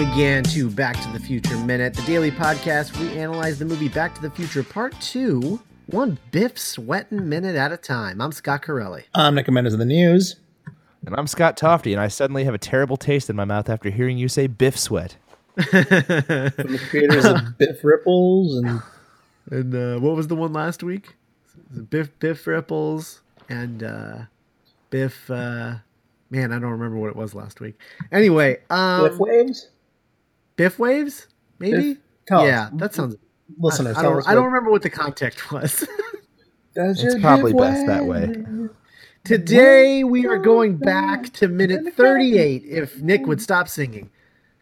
welcome again to Back to the Future Minute, the daily podcast. We analyze the movie Back to the Future Part 2, one Biff sweating minute at a time. I'm Scott Corelli. I'm Nick Mendes of the news. And I'm Scott Tofty, and I suddenly have a terrible taste in my mouth after hearing you say Biff Sweat. From the creators of Biff Ripples and And uh, what was the one last week? Biff Biff Ripples and uh, Biff. Uh, man, I don't remember what it was last week. Anyway, um, Biff Waves. Biff Waves, maybe. Biff- yeah, that sounds. Listeners, I, I don't. I don't remember what the context was. Does It's probably Biff best that way. Today we are going back to minute 38 if Nick would stop singing.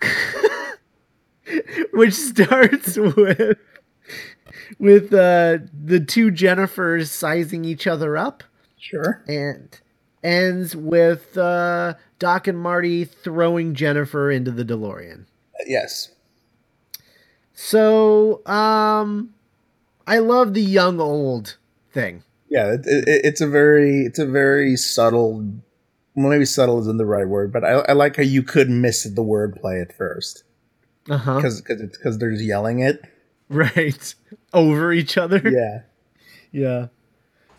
Which starts with with uh, the two Jennifers sizing each other up Sure. and ends with uh, Doc and Marty throwing Jennifer into the DeLorean. Yes. So, um I love the young old thing. Yeah, it, it, it's a very it's a very subtle. Well, maybe subtle isn't the right word, but I, I like how you could miss the wordplay at first Uh-huh. because because because they're yelling it. Right. Over each other. Yeah. Yeah.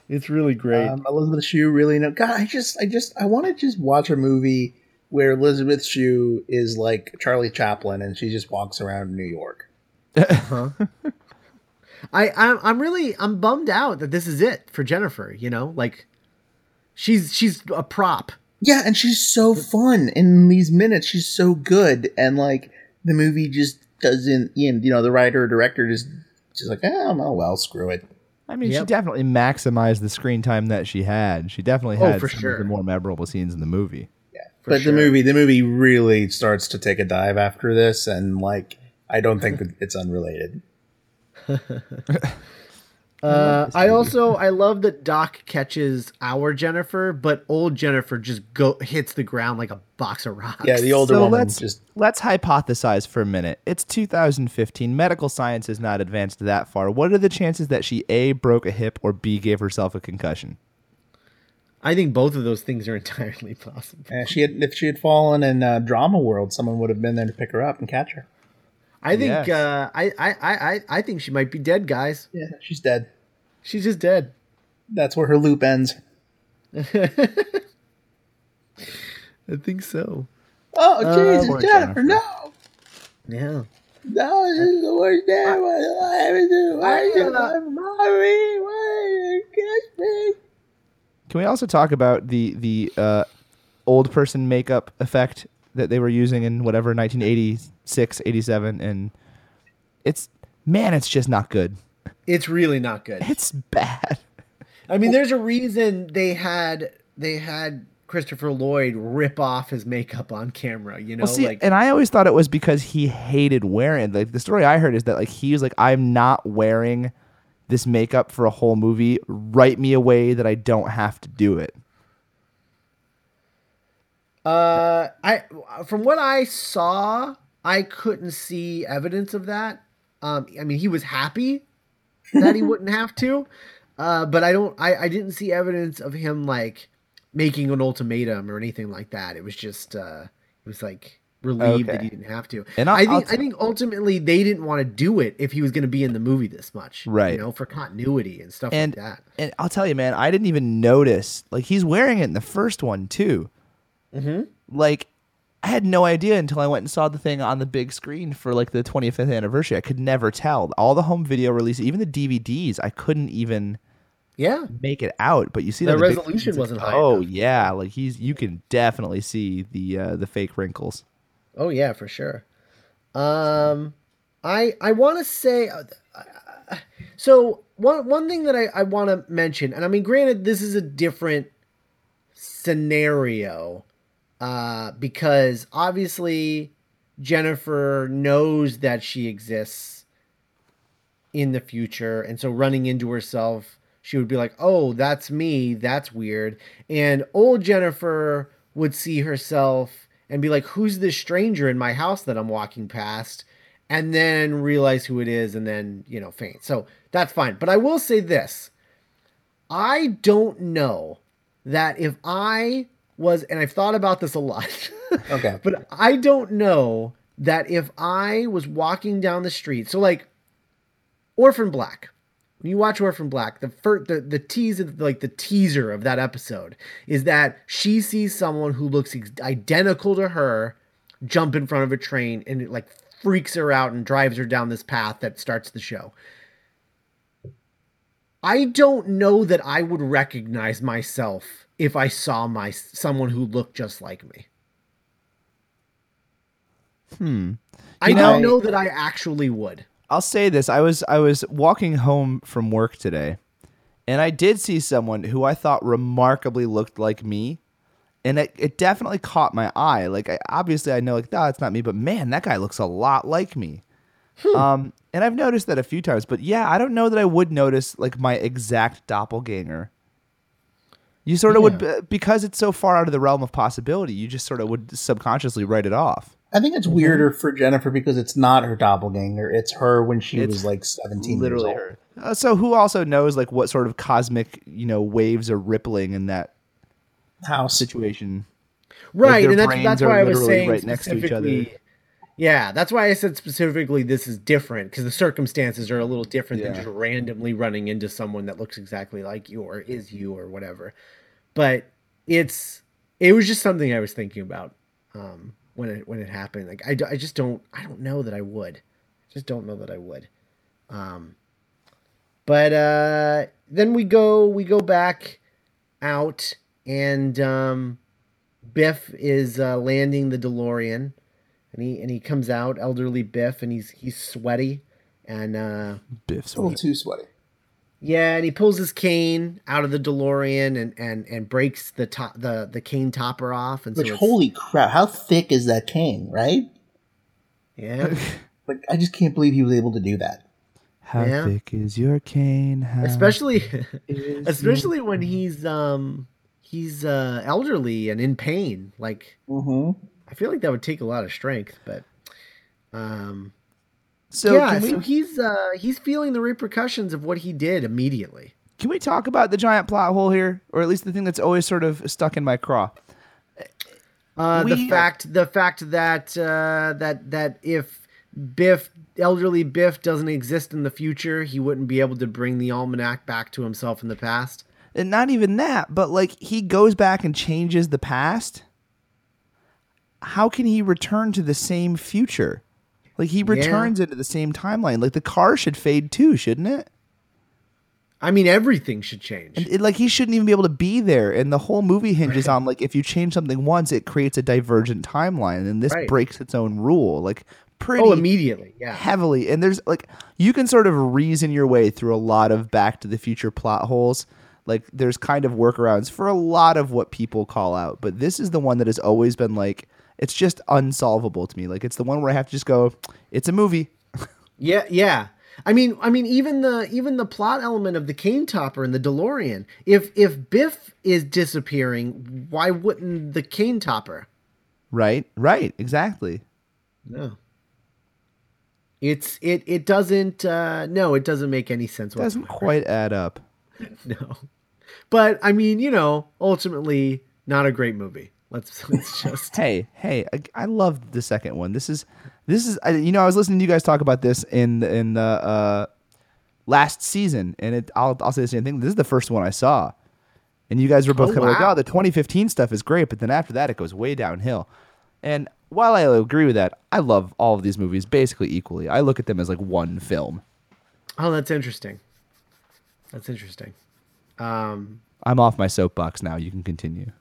It's really great. Um, Elizabeth Shue really know. God, I just, I just, I want to just watch a movie where Elizabeth Shue is like Charlie Chaplin and she just walks around New York. huh? I I'm I'm really I'm bummed out that this is it for Jennifer, you know? Like she's she's a prop. Yeah, and she's so fun in these minutes. She's so good, and like the movie just doesn't. You know, you know the writer or director just just like, oh, oh well, screw it. I mean, she definitely maximized the screen time that she had. She definitely Oh, had for some sure. of the more memorable scenes in the movie. For but sure. the movie, the movie really starts to take a dive after this, and like I don't think that it's unrelated. Uh, I also I love that Doc catches our Jennifer, but old Jennifer just go hits the ground like a box of rocks. Yeah, the older So woman let's just let's hypothesize for a minute. It's 2015. Medical science has not advanced that far. What are the chances that she a broke a hip or b gave herself a concussion? I think both of those things are entirely possible. Uh, she had if she had fallen in uh, drama world, someone would have been there to pick her up and catch her. I think Yes. uh, I, I, I, I- I think she might be dead, guys. Yeah, she's dead. She's just dead. That's where her loop ends. I think so. Oh Jesus, poor Jennifer, Jennifer. no, Yeah. no, this is the worst day of my life. Why I, you uh, mommy? Why you kiss me? Can we also talk about the the uh, old person makeup effect that they were using in whatever 1986, 87 and it's man, it's just not good. It's really not good. It's bad. I mean, there's a reason they had they had Christopher Lloyd rip off his makeup on camera. You know, Well, see, like and I always thought it was because he hated wearing. Like the story I heard is that like he was like, I'm not wearing this makeup for a whole movie. Write me a way that I don't have to do it. uh, I from what I saw, I couldn't see evidence of that. Um, I mean, he was happy that he wouldn't have to, uh, but I don't. I I didn't see evidence of him like making an ultimatum or anything like that. It was just uh, it was like relieved that he didn't have to. And I'll- I think I'll I t- think ultimately they didn't want to do it if he was going to be in the movie this much, Right. You know, for continuity and stuff And like that. and I'll tell you, man, I didn't even notice. Like he's wearing it in the first one too. Mm-hmm. Like I had no idea until I went and saw the thing on the big screen for like the 25th anniversary. I could never tell. All the home video releases, even the DVDs, I couldn't even Yeah, make it out. But you see, The that on big resolution wasn't like, high Oh enough. yeah, like he's you can definitely see the uh, the fake wrinkles. Oh yeah, for sure. Um, I I want to say uh, so one one thing that I I want to mention, and I mean, granted, this is a different scenario, uh, because obviously Jennifer knows that she exists in the future, and so running into herself, she would be like, "Oh, that's me. That's weird." And old Jennifer would see herself and be like, "Who's this stranger in my house that I'm walking past?" And then realize who it is, and then you know faint. So that's fine. But I will say this: I don't know that if I was, and I've thought about this a lot, Okay. but I don't know that if I was walking down the street, so like Orphan Black, when you watch Orphan Black, the first, the the tease like the teaser of that episode is that she sees someone who looks ex- identical to her jump in front of a train and it like freaks her out and drives her down this path that starts the show. I don't know that I would recognize myself if I saw my someone who looked just like me. Hmm. I You don't know- know that I actually would. I'll say this: I was I was walking home from work today, and I did see someone who I thought remarkably looked like me, and it, it definitely caught my eye. Like, I, obviously, I know like, no, it's not me, but man, that guy looks a lot like me. Um, and I've noticed that a few times, but yeah, I don't know that I would notice like my exact doppelganger. You sort of would because it's so far out of the realm of possibility. You just sort of would subconsciously write it off. I think it's weirder for Jennifer because it's not her doppelganger. It's her when she It's was like 17 literally years old. her. Uh, so who also knows like what sort of cosmic you know waves are rippling in that House. situation? Right, their and that's that's why I was saying right next to each other. specifically- Yeah, that's why I said specifically this is different because the circumstances are a little different than just randomly running into someone that looks exactly like you or is you or whatever. But it's it was just something I was thinking about um, when it when it happened. Like I, I just don't I don't know that I would, just don't know that I would. Um, but uh, then we go we go back out and um, Biff is uh, landing the DeLorean, and he and he comes out, elderly Biff, and he's he's sweaty, and uh, Biff's a little too sweaty. Yeah, and he pulls his cane out of the DeLorean and and and breaks the top the the cane topper off, and Which, so holy crap, how thick is that cane, right? yeah, Like, I just can't believe he was able to do that. How Yeah. thick is your cane? How especially is especially when he's um he's uh elderly and in pain, like. Mm-hmm. I feel like that would take a lot of strength, but um so yeah, we so he's uh he's feeling the repercussions of what he did immediately. can we talk about the giant plot hole here, or at least the thing that's always sort of stuck in my craw? Uh the fact the fact that uh that that if Biff elderly Biff doesn't exist in the future, he wouldn't be able to bring the almanac back to himself in the past. And not even that, but like he goes back and changes the past. How can he return to the same future? Like he returns into the same timeline. Like the car should fade too, shouldn't it? I mean everything should change. And it, like he shouldn't even be able to be there. And the whole movie hinges on like if you change something once, it creates a divergent timeline, and this Right. breaks its own rule. Like pretty oh, immediately. Yeah. heavily. And there's like you can sort of reason your way through a lot of Back to the Future plot holes. Like there's kind of workarounds for a lot of what people call out, but this is the one that has always been like it's just unsolvable to me. Like it's the one where I have to just go, it's a movie. Yeah, yeah. I mean, I mean, even the even the plot element of the cane topper and the DeLorean. If if Biff is disappearing, why wouldn't the cane topper? Right? Right, exactly. No. It's it it doesn't uh no, it doesn't make any sense Doesn't quite add up. No. But I mean, you know, ultimately not a great movie. Let's let's just Hey, hey, I, I love the second one. This is this is I, you know I was listening to you guys talk about this in in the uh, last season, and it I'll I'll say the same thing. This is the first one I saw, and you guys were both Oh, kind of like, oh, the 2015 stuff is great, but then after that it goes way downhill. And while I agree with that, I love all of these movies basically equally. I look at them as like one film. Oh, that's interesting. That's interesting. Um I'm off my soapbox now. You can continue.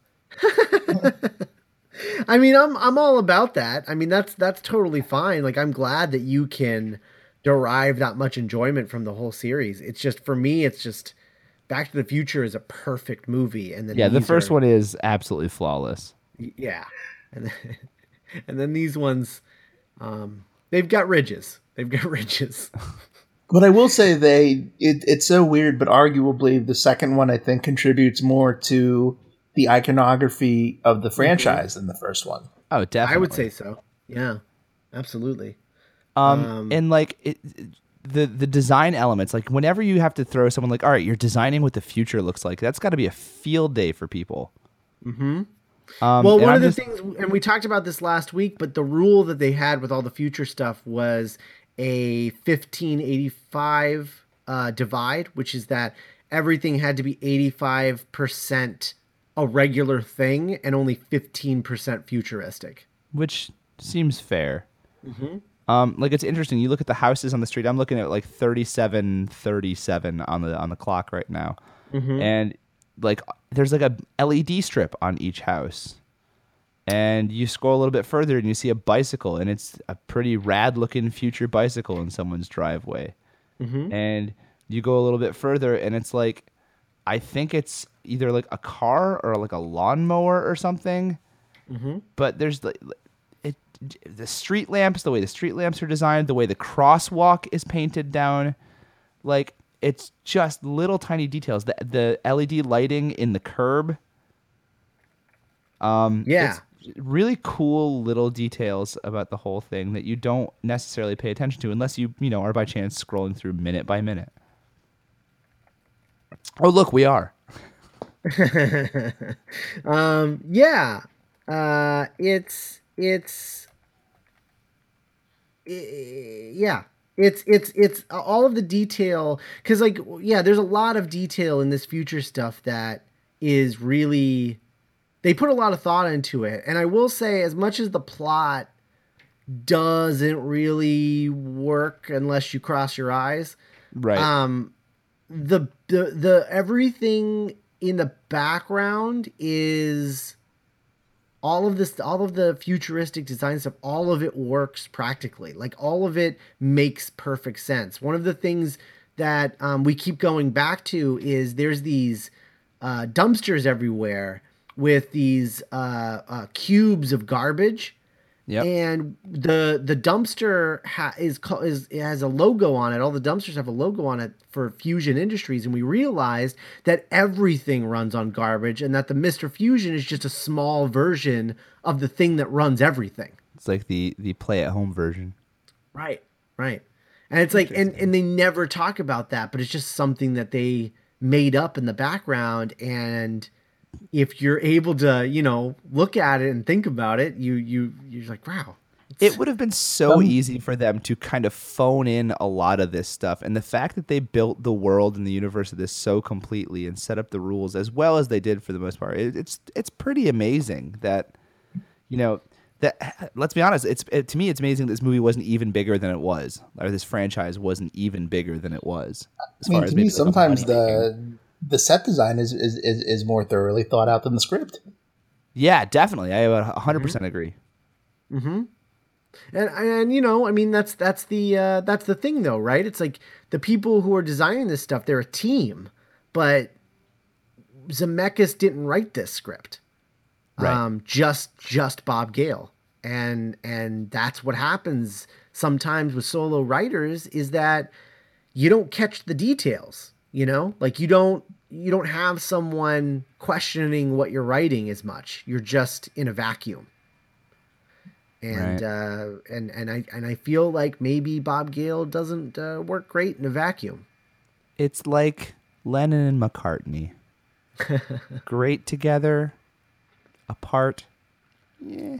I mean, I'm I'm all about that. I mean, that's that's totally fine. Like, I'm glad that you can derive that much enjoyment from the whole series. It's just for me, it's just Back to the Future is a perfect movie, and then Yeah, the first are- one is absolutely flawless. yeah, and then, and then these ones, um, they've got ridges. They've got ridges. But I will say they it, it's so weird, but arguably the second one I think contributes more to the iconography of the franchise than the first one. Oh, definitely. I would say so. Yeah, absolutely. Um, Um, and like it, the the design elements, like whenever you have to throw someone like, all right, you're designing what the future looks like. That's got to be a field day for people. Mm-hmm. Um, well, one I'm of the just- things, and we talked about this last week, but the rule that they had with all the future stuff was a 1585 uh, divide, which is that everything had to be 85% a regular thing and only 15% futuristic. which seems fair. Mm-hmm. Um, like it's interesting. You look at the houses on the street. I'm looking at like 37, 37 on the on the clock right now, Mm-hmm. and like there's like a LED strip on each house. And you scroll a little bit further and you see a bicycle, and it's a pretty rad looking future bicycle in someone's driveway. Mm-hmm. And you go a little bit further, and it's like, I think it's either like a car or like a lawnmower or something Mm-hmm. but there's the it the street lamps, the way the street lamps are designed, the way the crosswalk is painted down, like it's just little tiny details. The the LED lighting in the curb. Um, Yeah. it's really cool little details about the whole thing that you don't necessarily pay attention to unless you you know are by chance scrolling through minute by minute. Oh look, we are. um, yeah, uh, it's it's i- yeah, it's it's it's all of the detail because like yeah, there's a lot of detail in this future stuff that is really they put a lot of thought into it, and I will say as much as the plot doesn't really work unless you cross your eyes Right. um the the the everything in the background is all of this all of the futuristic design stuff all of it works practically. Like all of it makes perfect sense. One of the things that um, we keep going back to is there's these uh, dumpsters everywhere with these uh, uh, cubes of garbage yep. and the the dumpster ha- is is it has a logo on it. All the dumpsters have a logo on it for Fusion Industries, and we realized that everything runs on garbage, and that the Mister Fusion is just a small version of the thing that runs everything. it's like the the play at home version. Right, right. And it's like, and and they never talk about that, but it's just something that they made up in the background, and if you're able to, you know, look at it and think about it, you you you're like, wow. It would have been so Um, easy for them to kind of phone in a lot of this stuff. And the fact that they built the world and the universe of this so completely and set up the rules as well as they did for the most part, it, it's it's pretty amazing that you know that let's be honest, it's it, to me it's amazing this movie wasn't even bigger than it was, or this franchise wasn't even bigger than it was. As I mean, as to me, maybe, like, a sometimes money-making. the the set design is, is, is, is more thoroughly thought out than the script. yeah, definitely, I 100 Mm-hmm. percent agree. And and you know, I mean that's that's the uh that's the thing though, right? It's like the people who are designing this stuff, they're a team, but Zemeckis didn't write this script. Right. Um just just Bob Gale. And and that's what happens sometimes with solo writers is that you don't catch the details, you know? Like you don't you don't have someone questioning what you're writing as much. You're just in a vacuum and Right. uh, and and I and I feel like maybe Bob Gale doesn't uh, work great in a vacuum. It's like Lennon and McCartney. great together, apart. Yeah.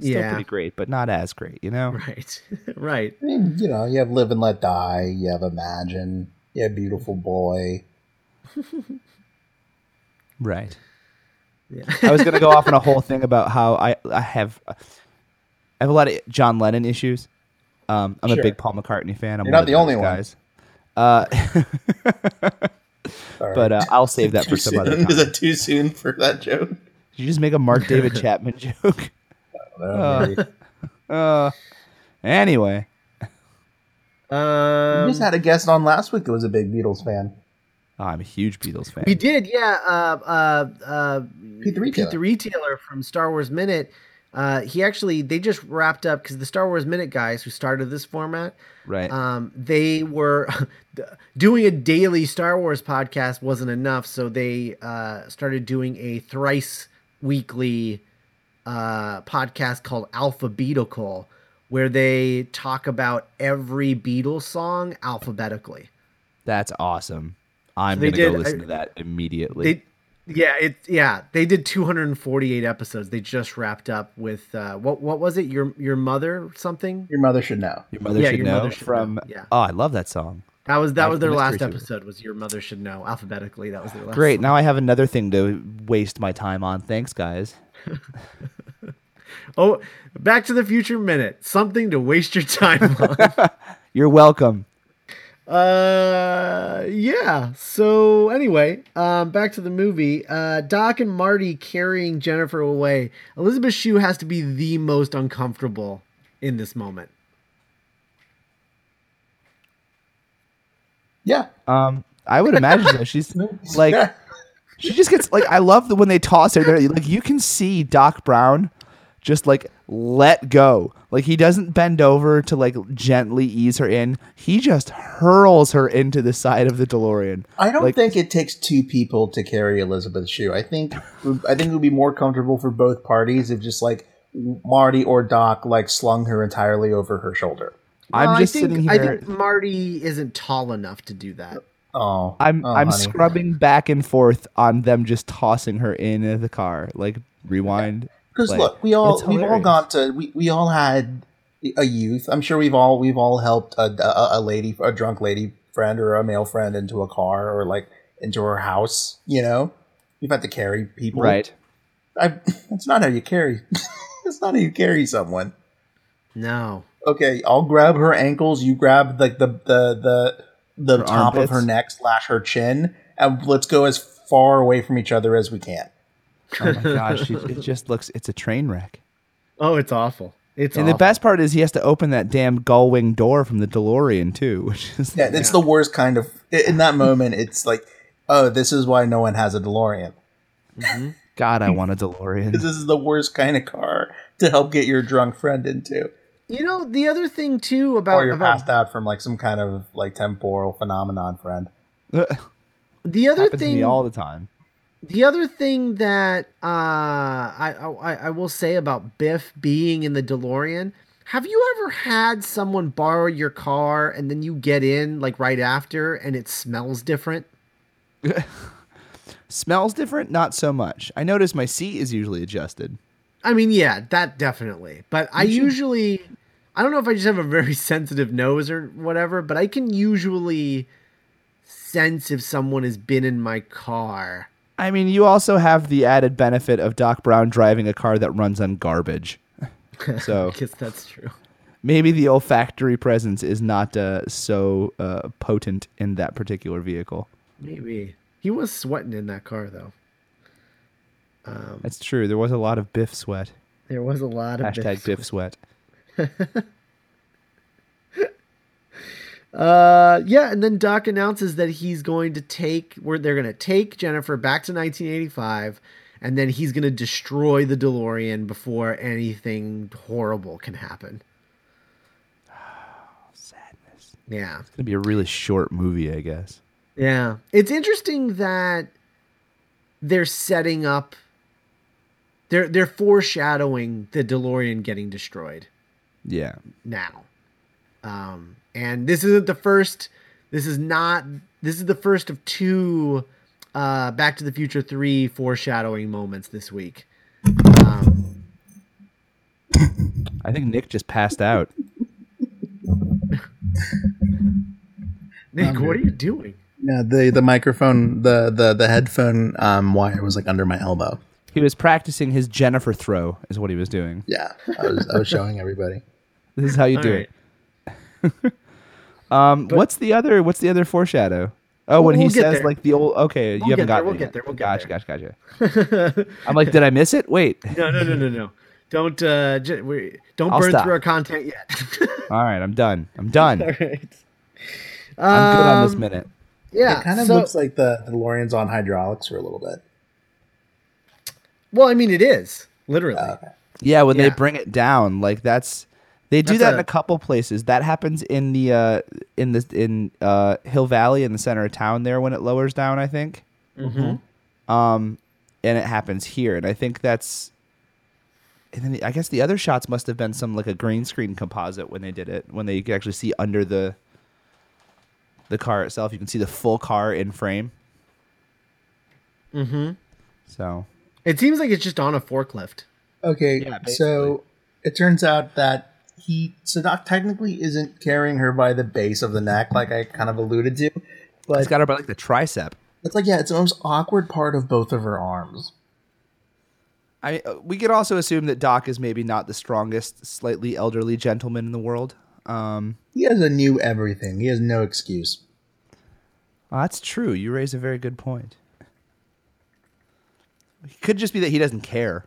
Still Yeah. pretty great, but not as great, you know? Right, right. I mean, you know, you have Live and Let Die, you have Imagine, you have Beautiful Boy. Right. Yeah. I was gonna go off on a whole thing about how I, I have I have a lot of John Lennon issues. Um, I'm a big Paul McCartney fan. I'm You're one not of the only those one. guys. Uh, Sorry. but uh, I'll save that for some other time. Is it too soon for that joke? Did you just make a Mark David Chapman joke? Uh, maybe. Uh, anyway, we Um, just had a guest on last week that was a big Beatles fan. oh, I'm a huge Beatles fan. we did, yeah. Uh, uh, uh, Pete the Retailer. Pete the Retailer from Star Wars Minute. Uh, he actually they just wrapped up because the Star Wars Minute guys who started this format, Right. um, they were doing a daily Star Wars podcast wasn't enough, so they uh, started doing a thrice weekly uh, podcast called Alphabetical, where they talk about every Beatles song alphabetically. That's awesome. I'm they gonna go listen I- to that immediately. They Yeah, it yeah, they did 248 episodes. They just wrapped up with uh what what was it? Your your mother something? Your mother should know. Your mother Yeah, should Your know Mother Should from. Know, yeah. Oh, I love that song. That was that That's was their last mystery episode was Your Mother Should Know alphabetically. That was their last Great. song. Now I have another thing to waste my time on. Thanks, guys. Oh, Back to the Future minute. Something to waste your time on. You're welcome. Uh, yeah. So anyway, um, back to the movie. Uh, Doc and Marty carrying Jennifer away. Elizabeth Shue has to be the most uncomfortable in this moment. Yeah. Um, I would imagine that she's like, she just gets like. I love the when they toss her there. Like you can see Doc Brown just like let go. Like he doesn't bend over to like gently ease her in. He just hurls her into the side of the DeLorean. I don't Like- think it takes two people to carry Elizabeth Shue. I think I think it would be more comfortable for both parties if just like Marty or Doc like slung her entirely over her shoulder. I'm just I think, sitting I here. think Marty isn't tall enough to do that. Oh, I'm oh, I'm honey. scrubbing back and forth on them just tossing her in the car. Like rewind. Because look, we all we've all gone to we, we all had a youth. I'm sure we've all we've all helped a, a, a lady a drunk lady friend or a male friend into a car or like into her house. You know, you've had to carry people. Right. I, that's not how you carry. that's not how you carry someone. No. Okay, I'll grab her ankles. You grab like the the the the Her top armpits? of her neck slash her chin, and let's go as far away from each other as we can. Oh my gosh, she, it just looks. It's a train wreck. Oh, it's awful. It's And awful. the best part is he has to open that damn gull wing door from the DeLorean too, which is Yeah, it's the worst kind of. In that moment, it's like, oh, this is why no one has a DeLorean. Mm-hmm. God, I want a DeLorean. This is the worst kind of car to help get your drunk friend into, You know, the other thing too about or about, you're about passed out from like some kind of like temporal phenomenon friend. the other happens to thing me all the time. The other thing that uh, I, I I will say about Biff being in the DeLorean, have you ever had someone borrow your car and then you get in like right after and it smells different? Smells different, not so much. I notice my seat is usually adjusted. I mean, yeah, that definitely. But I usually, I don't know if I just have a very sensitive nose or whatever, but I can usually sense if someone has been in my car. I mean, you also have the added benefit of Doc Brown driving a car that runs on garbage. So I guess that's true. maybe the olfactory presence is not uh, so uh, potent in that particular vehicle. Maybe he was sweating in that car though. That's true. There was a lot of Biff sweat. There was a lot of Hashtag Biff Biff sweat. Uh, yeah, and then Doc announces that he's going to take where they're going to take Jennifer back to 1985, and then he's going to destroy the DeLorean before anything horrible can happen. Sadness. Yeah, It's gonna be a really short movie, I guess. yeah. It's interesting that they're setting up. They're they're foreshadowing the DeLorean getting destroyed. Yeah. now. Um, and this isn't the first. This is not. This is the first of two uh, Back to the Future three foreshadowing moments this week. Um, I think Nick just passed out. Nick, what are you doing? Yeah, the the microphone, the the the headphone um, wire was like under my elbow. He was practicing his Jennifer throw, is what he was doing. Yeah, I was I was showing everybody. This is how you All do right. it. Um, what's the other? What's the other foreshadow? Oh, when We'll he get says there. like the old. Okay, you We'll haven't get there, got we'll get there, we'll get gotcha, there. gotcha, gotcha. I'm like, did I miss it? Wait. No, no, no, no, no. Don't uh, j- we, don't I'll burn stop. through our content yet. All right, I'm done. I'm done. All right. I'm good on this Um, minute. Yeah, It kind of so- looks like the the DeLorean's on hydraulics for a little bit. Well, I mean, it is literally. Yeah, when they bring it down, like that's they do That's that in a- a couple places. That happens in the uh in the in uh Hill Valley in the center of town there when it lowers down, I think. Mm-hmm. Um and it happens here and I think that's and then the, I guess the other shots must have been some like a green screen composite when they did it, when they could actually see under the the car itself. You can see the full car in frame. Mm-hmm. So It seems like it's just on a forklift. Okay, Yeah, so it turns out that he so Doc technically isn't carrying her by the base of the neck, like I kind of alluded to, but it's got her by like the tricep. it's like yeah, it's the most awkward part of both of her arms. I uh, we could also assume that Doc is maybe not the strongest, slightly elderly gentleman in the world. Um, He has a new everything. He has no excuse. well, that's true. You raise a very good point. It could just be that he doesn't care.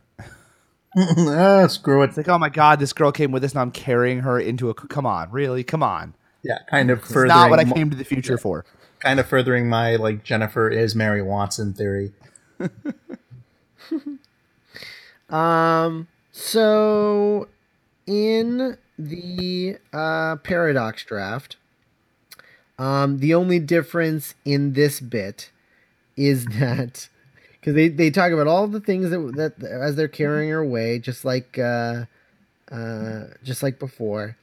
ah, screw it. It's like, oh my god, this girl came with us, and I'm carrying her into a. Come on, really? Come on. Yeah, kind of It's not what I came to the future for. kind of furthering my like Jennifer is Mary Watson theory. Um, so in the uh, paradox draft, um, the only difference in this bit is that because they, they talk about all the things that that as they're carrying her away, just like uh, uh, just like before,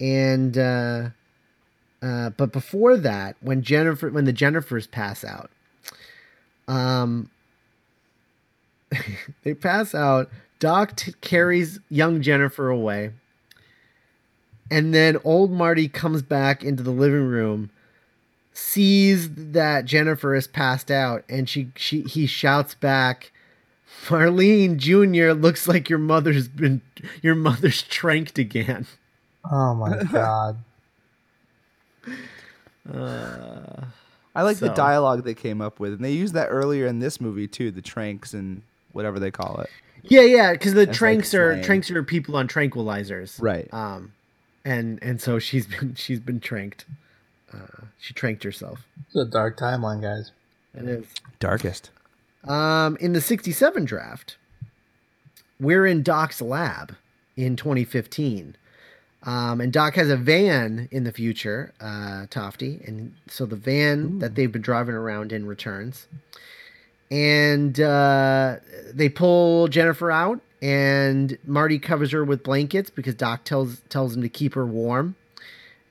and uh, uh, but before that, when Jennifer when the Jennifers pass out, um, they pass out. Doc t- carries young Jennifer away. And then old Marty comes back into the living room, sees that Jennifer is passed out, and she, she he shouts back, Marlene Jr. looks like your mother's been your mother's tranked again. Oh my god. I like the dialogue they came up with, and they used that earlier in this movie too. The tranks and whatever they call it. Yeah, yeah, because the That's like tranks are slang. tranks are people on tranquilizers, Right. Um, and and so she's been she's been tranked. Uh, she tranked herself. It's a dark timeline, guys. It is. Darkest. Um, in the 67 draft, we're in Doc's lab in 2015. Um, and Doc has a van in the future, uh, Tofty. And so the van that they've been driving around in returns. And uh, they pull Jennifer out, and Marty covers her with blankets because Doc tells tells him to keep her warm.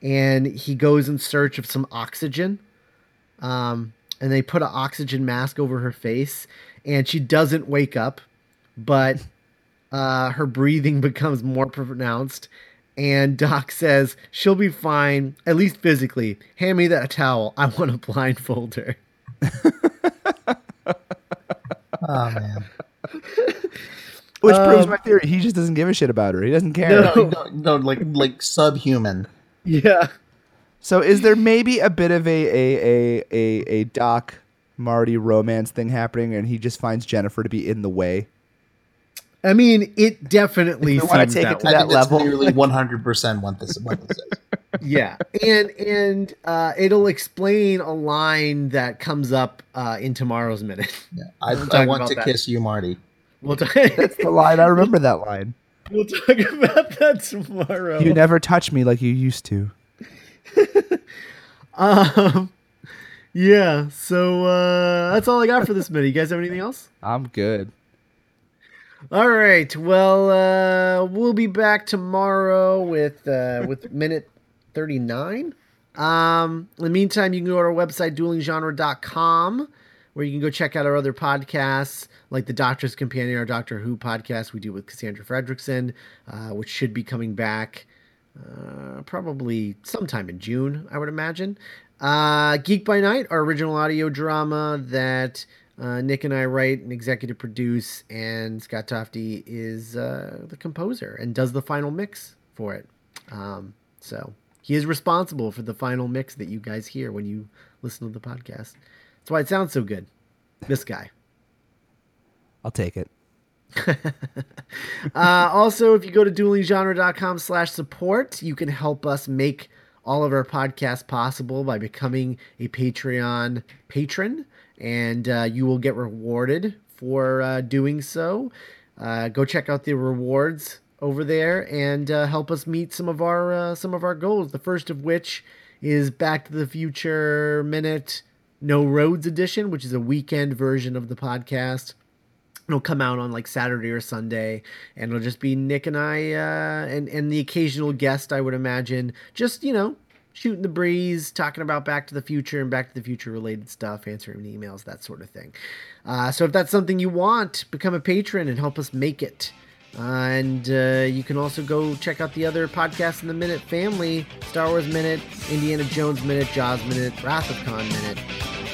And he goes in search of some oxygen um, and they put an oxygen mask over her face, and she doesn't wake up, but uh, her breathing becomes more pronounced. And Doc says she'll be fine, at least physically. Hand me that towel. I want to blindfold her. Oh man. Which proves Um, my theory. He just doesn't give a shit about her. He doesn't care. No. no, no, no, like like subhuman. Yeah. So is there maybe a bit of a a a a, a Doc Marty romance thing happening, and he just finds Jennifer to be in the way? I mean, it definitely If wanna seems take that it to way. That level. nearly one hundred percent what this what this is. yeah and and uh it'll explain a line that comes up uh in tomorrow's minute Yeah. I, We'll I talk want to that. kiss you, Marty. we'll talk, That's the line. I remember that line. We'll talk about that tomorrow You never touch me like you used to. Um, yeah. So uh, that's all I got for this minute. You guys have anything else? I'm good. All right. Well, uh, we'll be back tomorrow with uh, with minute thirty nine. Um, in the meantime, you can go to our website duelinggenre.com where you can go check out our other podcasts like the Doctor's Companion, our Doctor Who podcast we do with Cassandra Fredrickson, uh, which should be coming back uh, probably sometime in June, I would imagine. Uh, Geek by Night, our original audio drama that uh, Nick and I write and executive produce, and Scott Tofty is uh, the composer and does the final mix for it. Um, so he is responsible for the final mix that you guys hear when you listen to the podcast. That's why it sounds so good. This guy. I'll take it. Uh, also, if you go to duelinggenre.com slash support, you can help us make all of our podcasts possible by becoming a Patreon patron, and uh, you will get rewarded for uh, doing so. Uh, go check out the rewards over there and uh, help us meet some of our uh, some of our goals. The first of which is Back to the Future Minute No Roads Edition, which is a weekend version of the podcast it'll come out on like Saturday or Sunday, and it'll just be Nick and I, uh, and and the occasional guest, I would imagine, just you know, shooting the breeze, talking about Back to the Future and Back to the Future related stuff, answering emails, that sort of thing. Uh, so if that's something you want, become a patron and help us make it. Uh, and uh, you can also go check out the other podcasts in the Minute family Star Wars Minute, Indiana Jones Minute, Jaws Minute, Wrath of Khan Minute,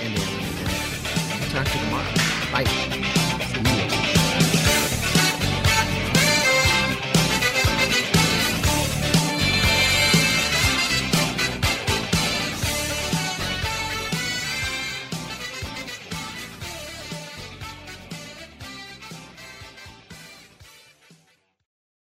and Alien Minute. Talk to you tomorrow. Bye.